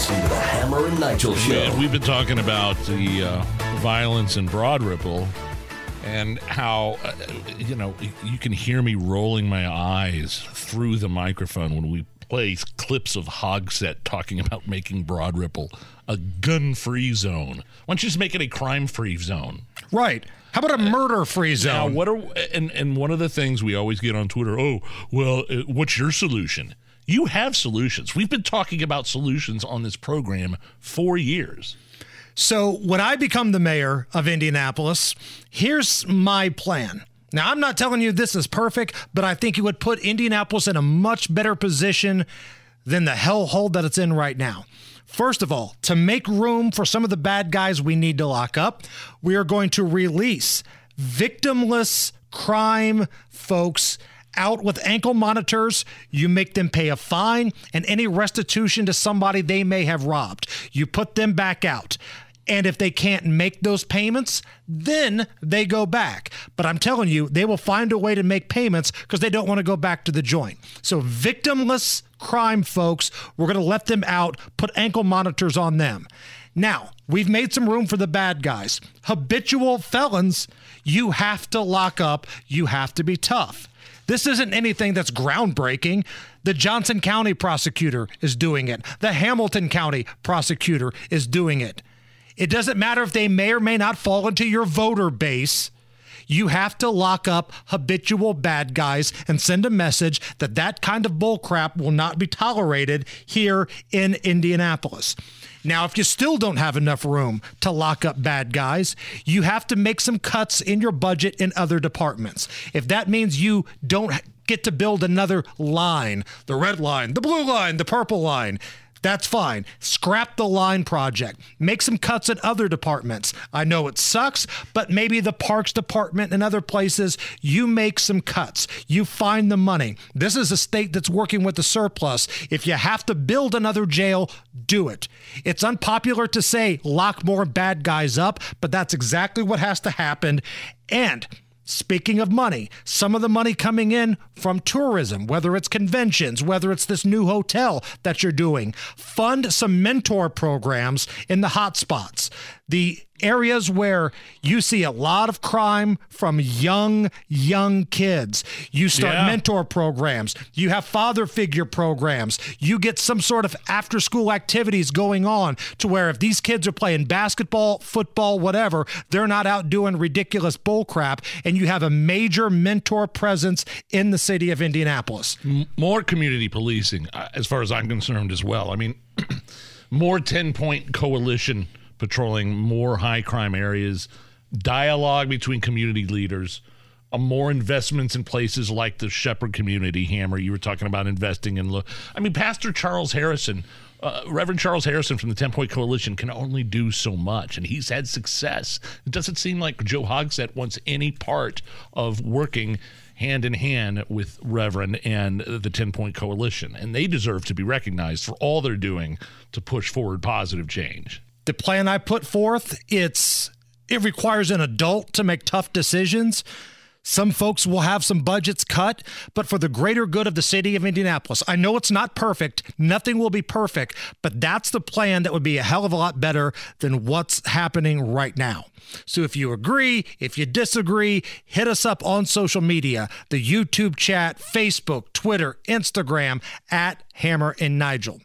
Hammer and Nigel show. Man, we've been talking about the uh, violence in Broad Ripple and how, uh, you know, you can hear me rolling my eyes through the microphone when we play clips of Hogsett talking about making Broad Ripple a gun free zone. Why don't you just make it a crime free zone? Right. How about a murder free Now, zone? what are and and one of the things we always get on Twitter? Oh, well, uh, what's your solution? You have solutions. We've been talking about solutions on this program for years. So, when I become the mayor of Indianapolis, here's my plan. Now, I'm not telling you this is perfect, but I think it would put Indianapolis in a much better position than the hellhole that it's in right now. First of all, to make room for some of the bad guys we need to lock up, we are going to release victimless crime folks out with ankle monitors. You make them pay a fine and any restitution to somebody they may have robbed. You put them back out. And if they can't make those payments, then they go back. But I'm telling you, they will find a way to make payments because they don't want to go back to the joint. So, victimless crime folks, we're going to let them out, put ankle monitors on them. Now, we've made some room for the bad guys. Habitual felons, you have to lock up, you have to be tough. This isn't anything that's groundbreaking. The Johnson County prosecutor is doing it. The Hamilton County prosecutor is doing it. It doesn't matter if they may or may not fall into your voter base. You have to lock up habitual bad guys and send a message that that kind of bullcrap will not be tolerated here in Indianapolis. Now, if you still don't have enough room to lock up bad guys, you have to make some cuts in your budget in other departments. If that means you don't get to build another line, the red line, the blue line, the purple line, that's fine. Scrap the line project. Make some cuts in other departments. I know it sucks, but maybe the parks department and other places, you make some cuts. You find the money. This is a state that's working with the surplus. If you have to build another jail, do it. It's unpopular to say lock more bad guys up, but that's exactly what has to happen. And Speaking of money, some of the money coming in from tourism, whether it's conventions, whether it's this new hotel that you're doing, fund some mentor programs in the hot spots. The areas where you see a lot of crime from young, young kids. You start Yeah. mentor programs, you have father figure programs, you get some sort of after school activities going on to where if these kids are playing basketball, football, whatever, they're not out doing ridiculous bull crap, and you have a major mentor presence in the city of Indianapolis. more community policing, uh, as far as I'm concerned, as well. I mean, more 10 point coalition patrolling more high crime areas, dialogue between community leaders, uh, more investments in places like the Shepherd Community Hammer. You were talking about investing in. Lo- I mean, Pastor Charles Harrison. Uh, Reverend Charles Harrison from the 10 Point Coalition can only do so much, and he's had success. It doesn't seem like Joe Hogsett wants any part of working hand in hand with Reverend and the 10 Point Coalition, and they deserve to be recognized for all they're doing to push forward positive change. The plan I put forth, it's it requires an adult to make tough decisions. Some folks will have some budgets cut, but for the greater good of the city of Indianapolis, I know it's not perfect. Nothing will be perfect, but that's the plan that would be a hell of a lot better than what's happening right now. So if you agree, if you disagree, hit us up on social media the YouTube chat, Facebook, Twitter, Instagram at Hammer and Nigel.